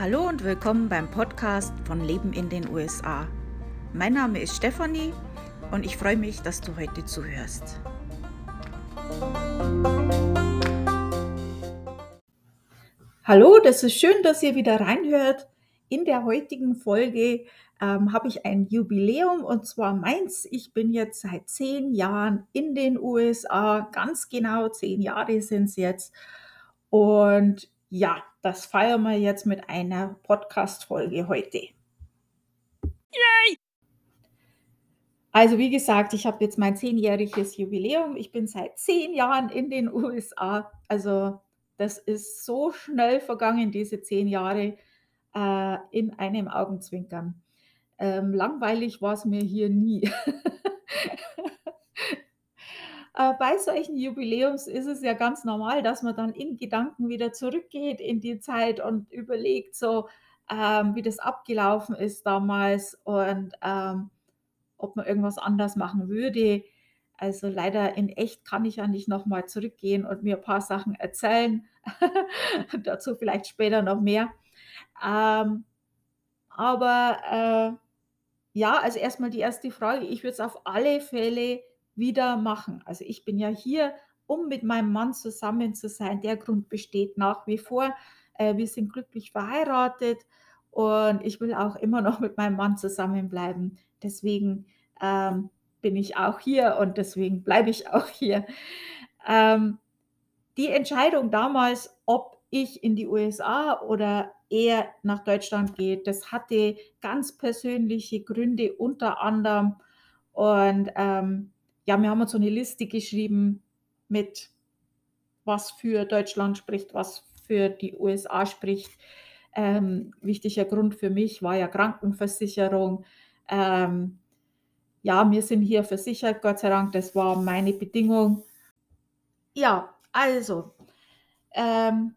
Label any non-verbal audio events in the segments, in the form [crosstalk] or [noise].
Hallo und willkommen beim Podcast von Leben in den USA. Mein Name ist Stefanie und ich freue mich, dass du heute zuhörst. Hallo, das ist schön, dass ihr wieder reinhört. In der heutigen Folge ähm, habe ich ein Jubiläum und zwar meins. Ich bin jetzt seit zehn Jahren in den USA, ganz genau zehn Jahre sind es jetzt. Und ja, das feiern wir jetzt mit einer Podcast-Folge heute. Yay! Also wie gesagt, ich habe jetzt mein zehnjähriges Jubiläum. Ich bin seit zehn Jahren in den USA. Also das ist so schnell vergangen, diese zehn Jahre äh, in einem Augenzwinkern. Ähm, langweilig war es mir hier nie. [laughs] Äh, bei solchen Jubiläums ist es ja ganz normal, dass man dann in Gedanken wieder zurückgeht in die Zeit und überlegt so, ähm, wie das abgelaufen ist damals und ähm, ob man irgendwas anders machen würde. Also leider in echt kann ich ja nicht nochmal zurückgehen und mir ein paar Sachen erzählen. [laughs] Dazu vielleicht später noch mehr. Ähm, aber äh, ja, also erstmal die erste Frage. Ich würde es auf alle Fälle wieder machen. Also ich bin ja hier, um mit meinem Mann zusammen zu sein. Der Grund besteht nach wie vor. Äh, wir sind glücklich verheiratet und ich will auch immer noch mit meinem Mann zusammenbleiben. Deswegen ähm, bin ich auch hier und deswegen bleibe ich auch hier. Ähm, die Entscheidung damals, ob ich in die USA oder er nach Deutschland geht, das hatte ganz persönliche Gründe unter anderem. Und ähm, ja, wir haben uns so eine Liste geschrieben mit, was für Deutschland spricht, was für die USA spricht. Ähm, wichtiger Grund für mich war ja Krankenversicherung. Ähm, ja, wir sind hier versichert, Gott sei Dank, das war meine Bedingung. Ja, also, ähm,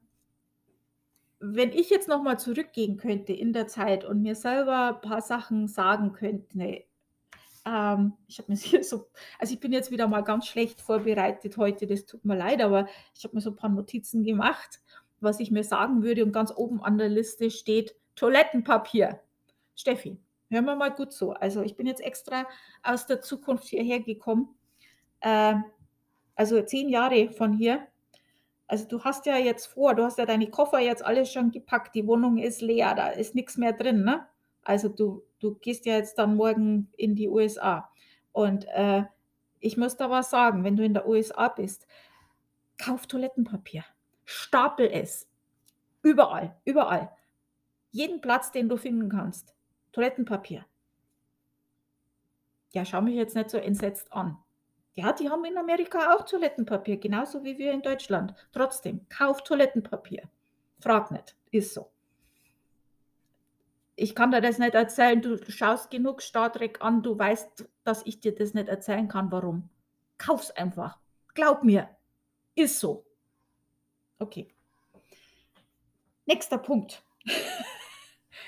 wenn ich jetzt nochmal zurückgehen könnte in der Zeit und mir selber ein paar Sachen sagen könnte, ähm, ich habe mir [laughs] hier so, also ich bin jetzt wieder mal ganz schlecht vorbereitet heute, das tut mir leid, aber ich habe mir so ein paar Notizen gemacht, was ich mir sagen würde und ganz oben an der Liste steht Toilettenpapier. Steffi, hören wir mal gut so. Also ich bin jetzt extra aus der Zukunft hierher gekommen. Äh, also zehn Jahre von hier. Also du hast ja jetzt vor, du hast ja deine Koffer jetzt alles schon gepackt, die Wohnung ist leer, da ist nichts mehr drin, ne? Also du, du gehst ja jetzt dann morgen in die USA. Und äh, ich muss da was sagen, wenn du in der USA bist, kauf Toilettenpapier, stapel es. Überall, überall. Jeden Platz, den du finden kannst. Toilettenpapier. Ja, schau mich jetzt nicht so entsetzt an. Ja, die haben in Amerika auch Toilettenpapier, genauso wie wir in Deutschland. Trotzdem, kauf Toilettenpapier. Frag nicht, ist so ich kann dir das nicht erzählen, du schaust genug Star Trek an, du weißt, dass ich dir das nicht erzählen kann, warum. Kauf's einfach. Glaub mir. Ist so. Okay. Nächster Punkt. [laughs]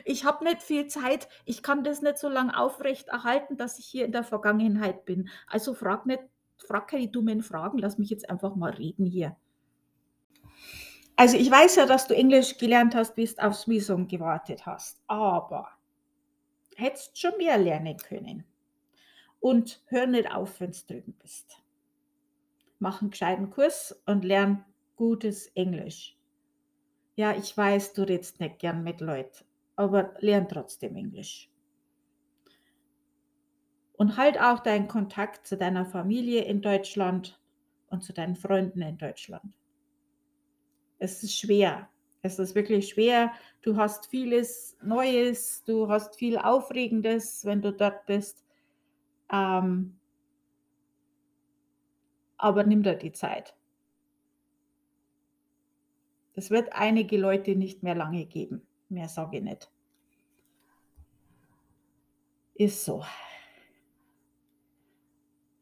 Ich habe nicht viel Zeit, ich kann das nicht so lange aufrecht erhalten, dass ich hier in der Vergangenheit bin. Also frag nicht, frag keine dummen Fragen, lass mich jetzt einfach mal reden hier. Also ich weiß ja, dass du Englisch gelernt hast, bis du aufs Visum gewartet hast, aber hättest schon mehr lernen können. Und hör nicht auf, wenn du drüben bist. Mach einen gescheiten Kurs und lern gutes Englisch. Ja, ich weiß, du redest nicht gern mit Leuten, aber lern trotzdem Englisch. Und halt auch deinen Kontakt zu deiner Familie in Deutschland und zu deinen Freunden in Deutschland. Es ist schwer. Es ist wirklich schwer. Du hast vieles Neues, du hast viel Aufregendes, wenn du dort bist. Ähm, aber nimm dir die Zeit. Es wird einige Leute nicht mehr lange geben. Mehr sage ich nicht. Ist so.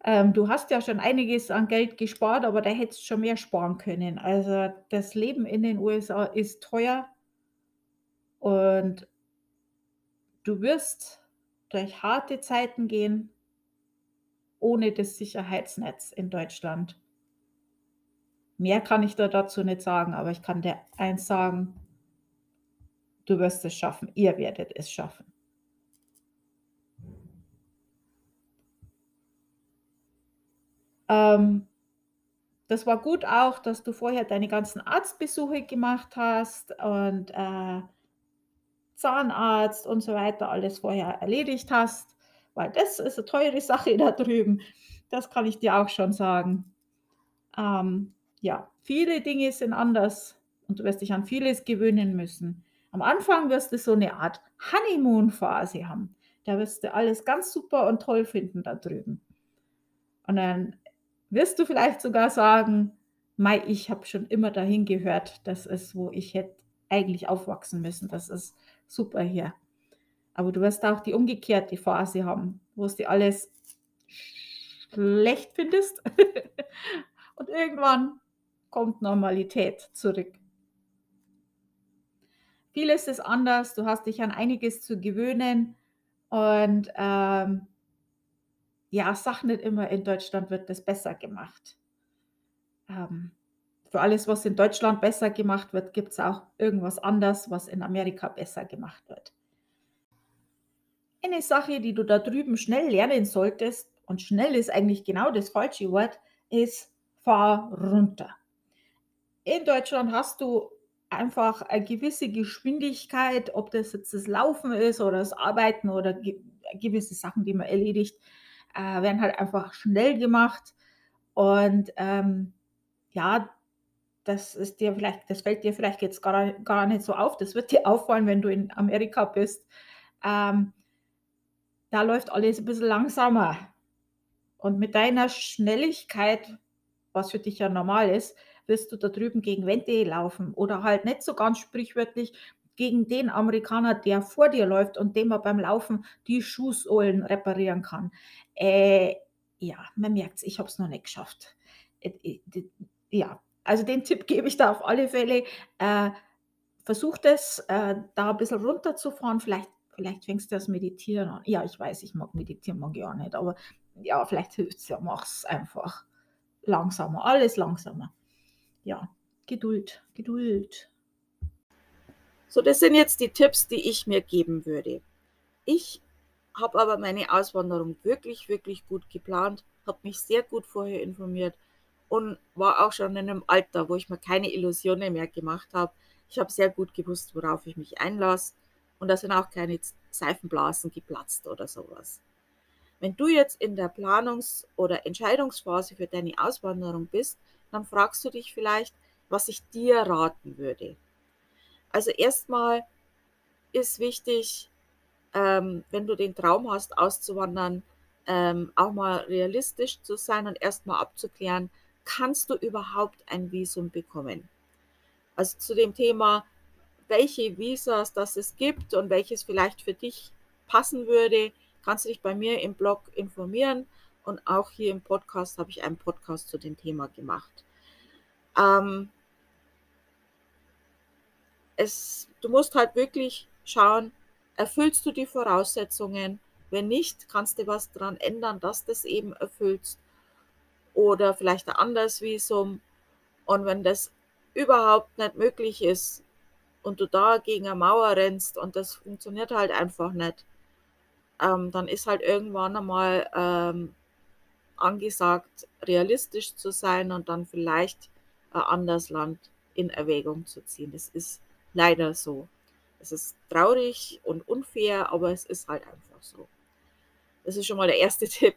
Ähm, du hast ja schon einiges an Geld gespart, aber da hättest du schon mehr sparen können. Also das Leben in den USA ist teuer und du wirst durch harte Zeiten gehen ohne das Sicherheitsnetz in Deutschland. Mehr kann ich da dazu nicht sagen, aber ich kann dir eins sagen, Du wirst es schaffen. Ihr werdet es schaffen. Ähm, das war gut auch, dass du vorher deine ganzen Arztbesuche gemacht hast und, äh Zahnarzt und so weiter alles vorher erledigt hast, weil das ist 'ne teure [laughs] Sache da drüben. Das kann ich dir auch schon sagen. Ähm, ja, viele Dinge sind anders und du wirst dich an vieles gewöhnen müssen. Am Anfang wirst du so 'ne Art Honeymoon-Phase haben. Da wirst du alles ganz super und toll finden da drüben. Und dann wirst du vielleicht sogar sagen: „Mei, ich habe schon immer dahin gehört. Das ist, wo ich hätte eigentlich aufwachsen müssen. Das ist super hier.“ Aber du wirst auch die umgekehrte Phase haben, wo's dir alles schlecht findest [laughs] und irgendwann kommt Normalität zurück. Vieles ist anders. Du hast dich an einiges zu gewöhnen und, ähm ja, sage nicht immer, in Deutschland wird das besser gemacht. Ähm, für alles, was in Deutschland besser gemacht wird, gibt's auch irgendwas anders, was in Amerika besser gemacht wird. Eine Sache, die du da drüben schnell lernen solltest, und schnell ist eigentlich genau das falsche Wort, ist: Fahr runter. In Deutschland hast du einfach eine gewisse Geschwindigkeit, ob das jetzt das Laufen ist oder das Arbeiten oder ge gewisse Sachen, die man erledigt, äh, werden halt einfach schnell gemacht. Und, ähm, ja, das ist dir vielleicht das fällt dir vielleicht jetzt gar gar nicht so auf. Das wird dir auffallen, wenn du in Amerika bist. Ähm da läuft alles 'n bisschen langsamer. Und mit deiner Schnelligkeit, was für dich ja normal ist, wirst du da drüben gegen Wände laufen oder halt nicht so ganz sprichwörtlich gegen den Amerikaner, der vor dir läuft und dem man beim Laufen die Schuhsohlen reparieren kann. Äh, ja, man merkt's, ich habe es noch nicht geschafft. Äh, äh, ja, also den Tipp gebe ich da auf alle Fälle. Äh, versuch das, äh, da 'n bisschen runterzufahren. Vielleicht vielleicht fängst du das Meditieren an. Ja, ich weiß, ich mag meditieren mag ich auch nicht, aber ja, vielleicht hilft's ja. Mach's einfach langsamer, alles langsamer. Ja, Geduld, Geduld. So, das sind jetzt die Tipps, die ich mir geben würde. Ich habe aber meine Auswanderung wirklich, wirklich gut geplant, habe mich sehr gut vorher informiert und war auch schon in 'nem Alter, wo ich mir keine Illusionen mehr gemacht habe. Ich habe sehr gut gewusst, worauf ich mich einlasse und da sind auch keine Seifenblasen geplatzt oder so was. Wenn du jetzt in der Planungs oder Entscheidungsphase für deine Auswanderung bist, dann fragst du dich vielleicht, was ich dir raten würde. Also, erst mal ist wichtig, ähm, wenn du den Traum hast, auszuwandern, ähm, auch mal realistisch zu sein und erst mal abzuklären: Kannst du überhaupt ein Visum bekommen? Also, zu dem Thema, welche Visas das es gibt und welches vielleicht für dich passen würde, kannst du dich bei mir im Blog informieren und auch hier im Podcast habe ich einen Podcast zu dem Thema gemacht. Ähm es du musst halt wirklich schauen, erfüllst du die Voraussetzungen? Wenn nicht, kannst du was dran ändern, dass du's eben erfüllst oder vielleicht 'n anderes Visum. Und wenn das überhaupt nicht möglich ist und du da gegen 'ne Mauer rennst und das funktioniert halt einfach nicht, ähm, dann ist halt irgendwann einmal, ähm, angesagt, realistisch zu sein und dann vielleicht ein anderes Land in Erwägung zu ziehen. Das ist leider so. Es ist traurig und unfair, aber es ist halt einfach so. Das ist schon mal der erste [laughs] Tipp.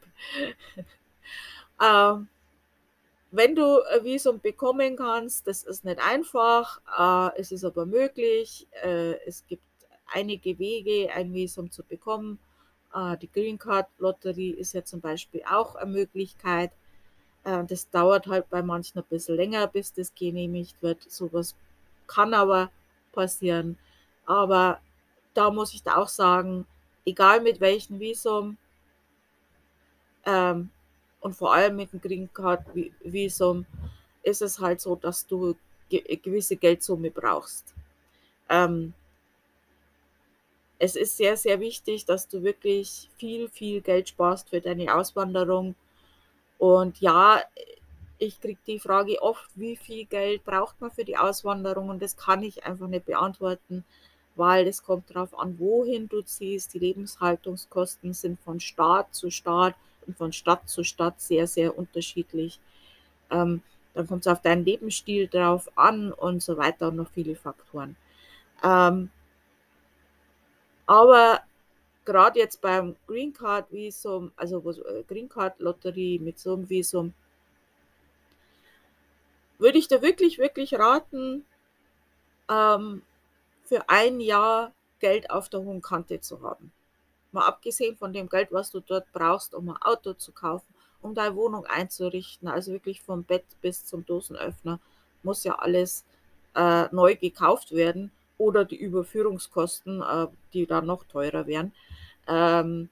Ähm, wenn du ein Visum bekommen kannst, das ist nicht einfach, äh, es ist aber möglich. Äh, es gibt einige Wege, ein Visum zu bekommen. Äh, die Green Card Lotterie ist ja zum Beispiel auch eine Möglichkeit. Äh, das dauert halt bei manchen ein bisschen länger, bis das genehmigt wird. So was kann aber passieren. Aber da muss ich da auch sagen, egal mit welchem Visum ähm, und vor allem mit dem Green Card Vi Visum ist es halt so, dass du ge gewisse Geldsumme brauchst. Ähm es ist sehr, sehr wichtig, dass du wirklich viel, viel Geld sparst für deine Auswanderung. Und ja, ich kriege die Frage oft: „Wie viel Geld braucht man für die Auswanderung?“ Und das kann ich einfach nicht beantworten, weil es kommt darauf an, wohin du ziehst. Die Lebenshaltungskosten sind von Staat zu Staat und von Stadt zu Stadt sehr, sehr unterschiedlich. Ähm, dann kommt es auf deinen Lebensstil drauf an und so weiter und noch viele Faktoren. Ähm, aber gerade jetzt beim Green Card Visum, also äh, Green Card Lotterie mit so einem Visum, würde ich da wirklich, wirklich raten, ähm, für ein Jahr Geld auf der hohen Kante zu haben. Mal abgesehen von dem Geld, was du dort brauchst, um ein Auto zu kaufen, um deine Wohnung einzurichten, also wirklich vom Bett bis zum Dosenöffner, muss ja alles äh, neu gekauft werden oder die Überführungskosten, äh, die dann noch teurer wären. Ähm,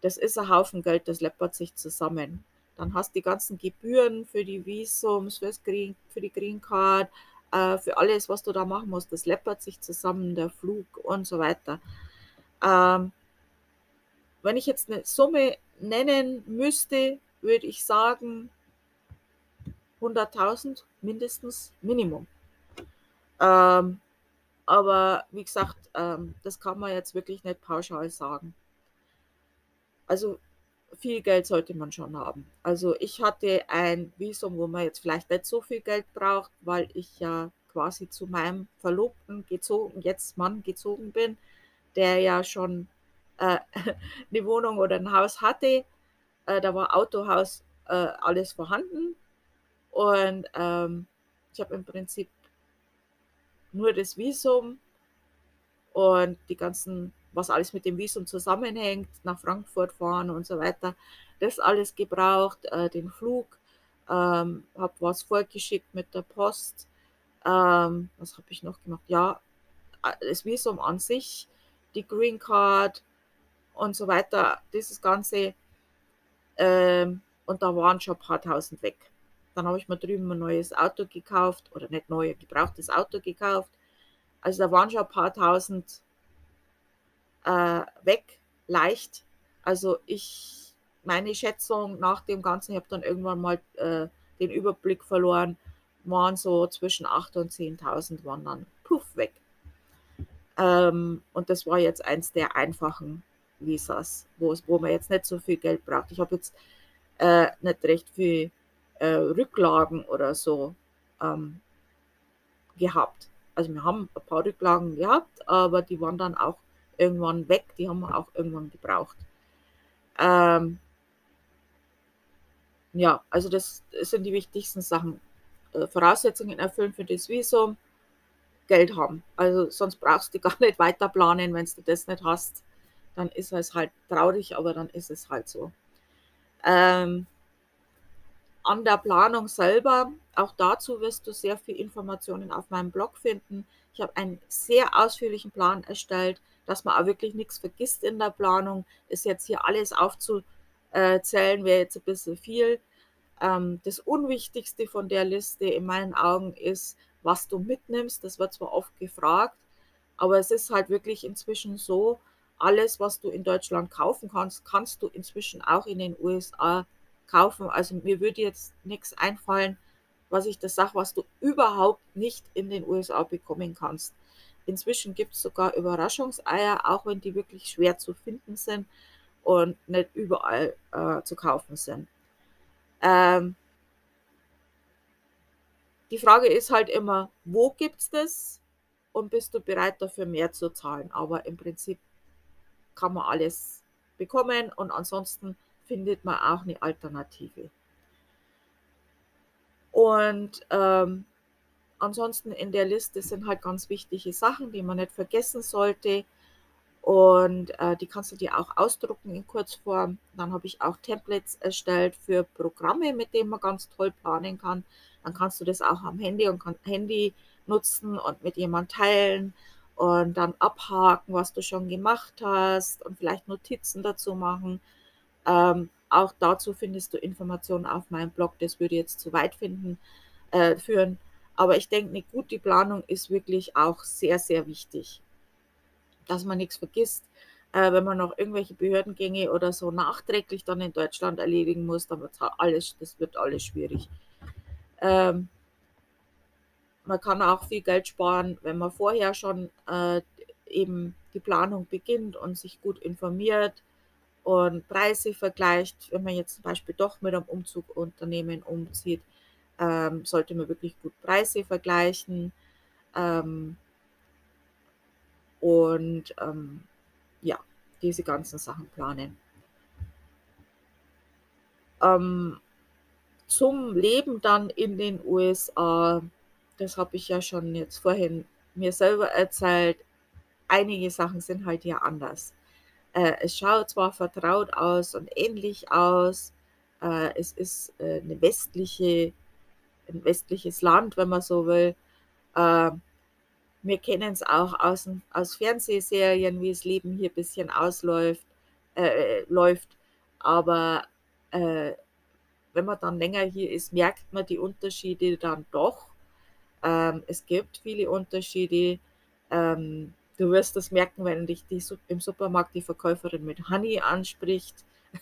das ist ein Haufen Geld, das läppert sich zusammen. Dann hast du die ganzen Gebühren für die Visums, fürs Green, für die Green Card, äh, für alles, was du da machen musst. Das läppert sich zusammen, der Flug und so weiter. Ähm, wenn ich jetzt eine Summe nennen müsste, würde ich sagen 100.000 mindestens Minimum. Ähm, aber wie gesagt, ähm, das kann man jetzt wirklich nicht pauschal sagen. Also viel Geld sollte man schon haben. Also ich hatte ein Visum, wo man jetzt vielleicht nicht so viel Geld braucht, weil ich ja quasi zu meinem Verlobten gezogen, jetzt Mann gezogen bin, der ja schon äh, [laughs] eine Wohnung oder ein Haus hatte. Äh, da war Autohaus äh, alles vorhanden und ähm, ich habe im Prinzip nur das Visum und die ganzen was alles mit dem Visum zusammenhängt, nach Frankfurt fahren und so weiter. Das alles gebraucht, äh, den Flug, ähm, habe was vorgeschickt mit der Post. Ähm, was habe ich noch gemacht? Ja, äh, das Visum an sich, die Green Card und so weiter, dieses Ganze. Ähm, und da waren schon ein paar tausend weg. Dann habe ich mir drüben ein neues Auto gekauft, oder nicht neu, gebrauchtes Auto gekauft. Also da waren schon ein paar tausend äh, weg, leicht. Also ich, meine Schätzung nach dem Ganzen, ich habe dann irgendwann mal äh, den Überblick verloren, waren so zwischen 8.000 und 10.000 waren dann puff weg. Ähm, und das war jetzt eins der einfachen Visas, wo, wo man jetzt nicht so viel Geld braucht. Ich habe jetzt äh, nicht recht viel äh, Rücklagen oder so ähm, gehabt. Also wir haben ein paar Rücklagen gehabt, aber die waren dann auch irgendwann weg, die haben wir auch irgendwann gebraucht. Ähm, ja, also das sind die wichtigsten Sachen. Äh, Voraussetzungen erfüllen für das Visum, Geld haben. Also sonst brauchst du gar nicht weiter planen, wenn du das nicht hast. Dann ist es halt traurig, aber dann ist es halt so. Ähm, an der Planung selber, auch dazu wirst du sehr viel Informationen auf meinem Blog finden. Ich habe einen sehr ausführlichen Plan erstellt, dass man auch wirklich nichts vergisst in der Planung. Ist jetzt hier alles aufzuzählen, wäre jetzt ein bisschen viel. Ähm, das Unwichtigste von der Liste in meinen Augen ist, was du mitnimmst. Das wird zwar oft gefragt, aber es ist halt wirklich inzwischen so, alles, was du in Deutschland kaufen kannst, kannst du inzwischen auch in den USA kaufen. Also mir würde jetzt nichts einfallen, was ich das sage, was du überhaupt nicht in den USA bekommen kannst. Inzwischen gibt es sogar Überraschungseier, auch wenn die wirklich schwer zu finden sind und nicht überall äh, zu kaufen sind. Ähm, die Frage ist halt immer, wo gibt es das und bist du bereit dafür mehr zu zahlen? Aber im Prinzip kann man alles bekommen und ansonsten findet man auch eine Alternative. Und ähm, ansonsten in der Liste sind halt ganz wichtige Sachen, die man nicht vergessen sollte. Und äh, die kannst du dir auch ausdrucken in Kurzform. Dann habe ich auch Templates erstellt für Programme, mit denen man ganz toll planen kann. Dann kannst du das auch am Handy und kann Handy nutzen und mit jemandem teilen und dann abhaken, was du schon gemacht hast und vielleicht Notizen dazu machen. Ähm, auch dazu findest du Informationen auf meinem Blog. Das würde jetzt zu weit finden, äh, führen. Aber ich denke, eine gute Planung ist wirklich auch sehr, sehr wichtig, dass man nichts vergisst. Äh, wenn man noch irgendwelche Behördengänge oder so nachträglich dann in Deutschland erledigen muss, dann wird alles, das wird alles schwierig. Ähm, man kann auch viel Geld sparen, wenn man vorher schon äh, eben die Planung beginnt und sich gut informiert und Preise vergleicht, wenn man jetzt zum Beispiel doch mit einem Umzugunternehmen umzieht, ähm, sollte man wirklich gut Preise vergleichen. Ähm, und ähm, ja, diese ganzen Sachen planen. Ähm, zum Leben dann in den USA, das habe ich ja schon jetzt vorhin mir selber erzählt, einige Sachen sind halt hier anders. Äh, es schaut zwar vertraut aus und ähnlich aus, äh, es ist äh, eine westliche, ein westliches Land, wenn man so will. Äh, wir kennen es auch aus, aus Fernsehserien, wie das Leben hier ein bisschen ausläuft, äh, läuft. Aber äh, wenn man dann länger hier ist, merkt man die Unterschiede dann doch. Ähm, es gibt viele Unterschiede. Ähm, du wirst das merken, wenn dich die, im Supermarkt die Verkäuferin mit Honey anspricht.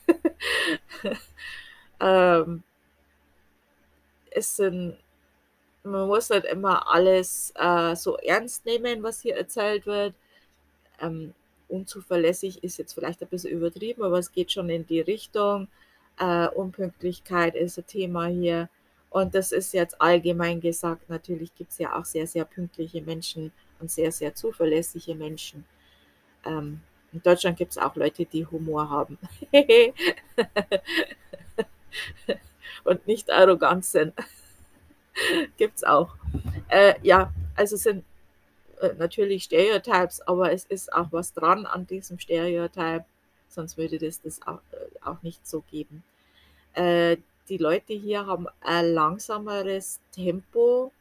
[laughs] ähm, es sind, man muss halt immer alles äh, so ernst nehmen, was hier erzählt wird. Ähm, unzuverlässig ist jetzt vielleicht ein bisschen übertrieben, aber es geht schon in die Richtung. Äh, Unpünktlichkeit ist ein Thema hier. Und das ist jetzt allgemein gesagt. Natürlich gibt es ja auch sehr, sehr pünktliche Menschen und sehr, sehr zuverlässige Menschen. Ähm, in Deutschland gibt es auch Leute, die Humor haben. [laughs] und nicht arrogant sind. [laughs] gibt es auch. Äh, ja, also sind äh, natürlich Stereotypes, aber es ist auch was dran an diesem Stereotype, sonst würde das das auch, äh, auch nicht so geben. Äh, die Leute hier haben ein langsameres Tempo,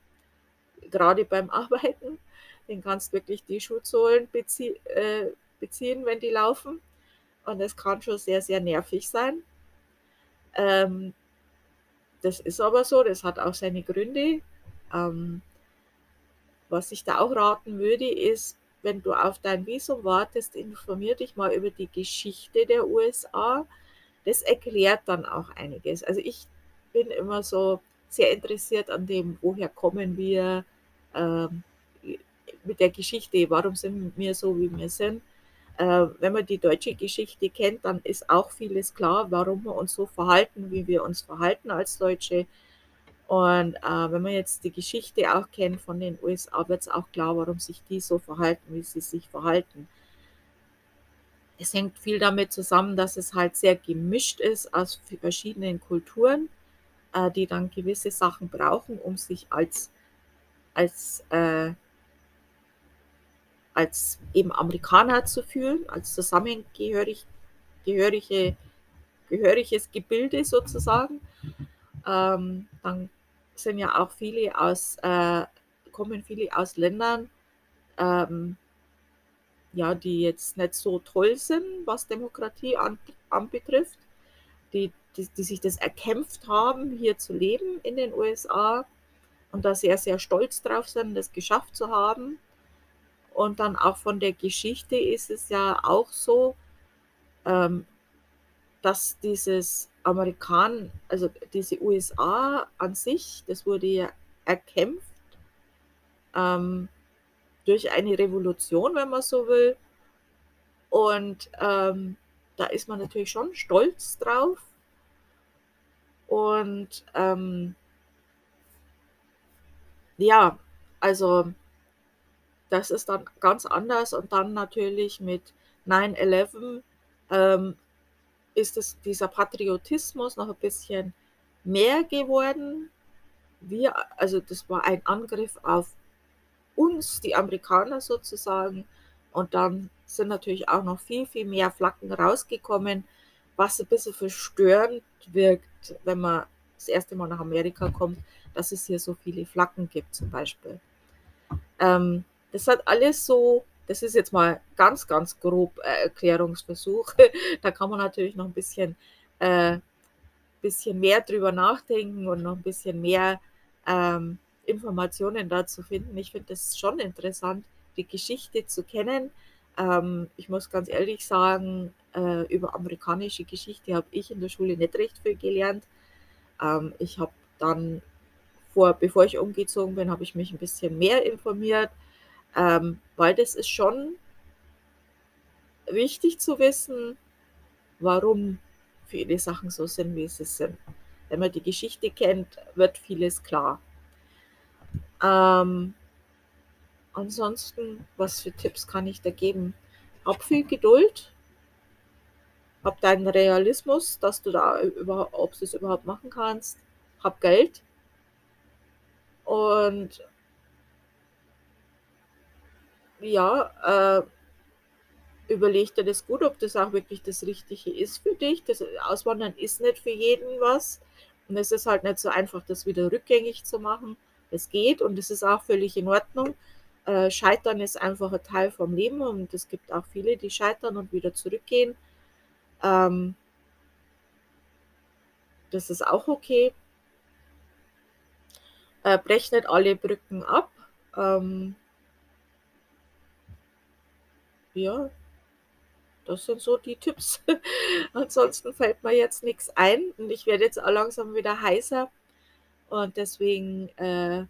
gerade beim [laughs] Arbeiten. Den kannst wirklich die Schuhsohlen bezie äh, beziehen, wenn die laufen. Und es kann schon sehr, sehr nervig sein. Ähm, das ist aber so, das hat auch seine Gründe. Ähm, was ich da auch raten würde, ist, wenn du auf dein Visum wartest, informier dich mal über die Geschichte der USA das erklärt dann auch einiges. Also ich bin immer so sehr interessiert an dem, woher kommen wir ähm, mit der Geschichte, warum sind wir so, wie wir sind. Äh, wenn man die deutsche Geschichte kennt, dann ist auch vieles klar, warum wir uns so verhalten, wie wir uns verhalten als Deutsche. Und äh, wenn man jetzt die Geschichte auch kennt von den USA, wird es auch klar, warum sich die so verhalten, wie sie sich verhalten es hängt viel damit zusammen, dass es halt sehr gemischt ist aus verschiedenen Kulturen, äh, die dann gewisse Sachen brauchen, um sich als, als, äh, als eben Amerikaner zu fühlen, als zusammengehörig, gehörige, gehöriges Gebilde sozusagen. Ähm, dann sind ja auch viele aus, äh, kommen viele aus Ländern, ähm, ja, die jetzt nicht so toll sind, was Demokratie an, anbetrifft, die, die, die sich das erkämpft haben, hier zu leben in den USA und da sehr, sehr stolz drauf sind, das geschafft zu haben. Und dann auch von der Geschichte ist es ja auch so, ähm, dass dieses Amerikan, also diese USA an sich, das wurde ja erkämpft. Ähm, durch eine Revolution, wenn man so will. Und ähm, da ist man natürlich schon stolz drauf. Und ähm, ja, also das ist dann ganz anders. Und dann natürlich mit 9-11 ähm, ist es dieser Patriotismus noch ein bisschen mehr geworden. Wir, also das war ein Angriff auf uns, die Amerikaner sozusagen. Und dann sind natürlich auch noch viel, viel mehr Flaggen rausgekommen, was ein bisschen verstörend wirkt, wenn man das erste Mal nach Amerika kommt, dass es hier so viele Flaggen gibt zum Beispiel. Ähm, das hat alles so, das ist jetzt mal ganz, ganz grob äh, Erklärungsversuch. [laughs] da kann man natürlich noch ein bisschen, äh, bisschen mehr drüber nachdenken und noch ein bisschen mehr ähm, Informationen dazu finden. Ich finde es schon interessant, die Geschichte zu kennen. Ähm, ich muss ganz ehrlich sagen, äh, über amerikanische Geschichte habe ich in der Schule nicht recht viel gelernt. Ähm, ich habe dann vor, bevor ich umgezogen bin, habe ich mich ein bisschen mehr informiert, ähm, weil das ist schon wichtig zu wissen, warum viele Sachen so sind, wie sie sind. Wenn man die Geschichte kennt, wird vieles klar. Ähm, ansonsten, was für Tipps kann ich da geben? Hab viel Geduld, hab deinen Realismus, dass du da überhaupt, ob du es überhaupt machen kannst, hab Geld und ja, äh, überleg dir das gut, ob das auch wirklich das Richtige ist für dich. Das Auswandern ist nicht für jeden was. Und es ist halt nicht so einfach, das wieder rückgängig zu machen. Es geht und es ist auch völlig in Ordnung. Äh, scheitern ist einfach ein Teil vom Leben und es gibt auch viele, die scheitern und wieder zurückgehen. Ähm, das ist auch okay. Äh, brech nicht alle Brücken ab. Ähm, ja, das sind so die Tipps. [laughs] Ansonsten fällt mir jetzt nichts ein und ich werde jetzt auch langsam wieder heißer. Und deswegen äh,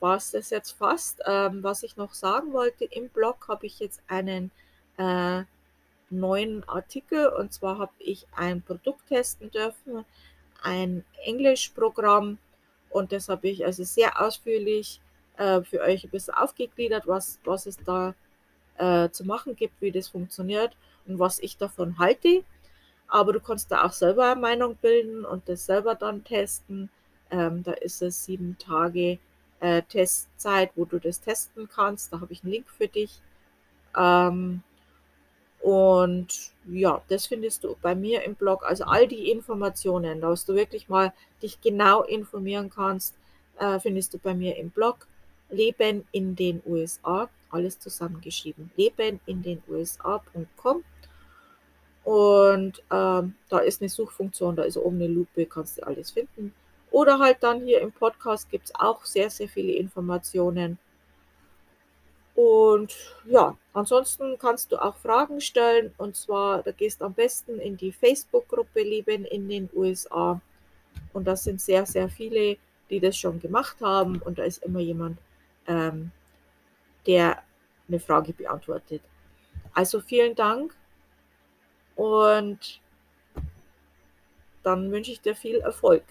war es das jetzt fast. Ähm, was ich noch sagen wollte, im Blog habe ich jetzt einen äh, neuen Artikel und zwar habe ich ein Produkt testen dürfen, ein Englischprogramm und das habe ich also sehr ausführlich äh, für euch ein bisschen aufgegliedert, was, was es da äh, zu machen gibt, wie das funktioniert und was ich davon halte. Aber du kannst da auch selber eine Meinung bilden und das selber dann testen. Ähm, da ist es sieben Tage äh, Testzeit, wo du das testen kannst. Da habe ich einen Link für dich. Ähm, und ja, das findest du bei mir im Blog. Also all die Informationen, dass du wirklich mal dich genau informieren kannst, äh, findest du bei mir im Blog. Leben in den USA alles zusammengeschrieben. Leben in den USA.com. Und ähm, da ist eine Suchfunktion, da ist oben eine Lupe, kannst du alles finden. Oder halt dann hier im Podcast gibt es auch sehr, sehr viele Informationen. Und ja, ansonsten kannst du auch Fragen stellen. Und zwar, da gehst am besten in die Facebook-Gruppe Leben in den USA. Und das sind sehr, sehr viele, die das schon gemacht haben. Und da ist immer jemand, ähm, der eine Frage beantwortet. Also vielen Dank und dann wünsche ich dir viel Erfolg.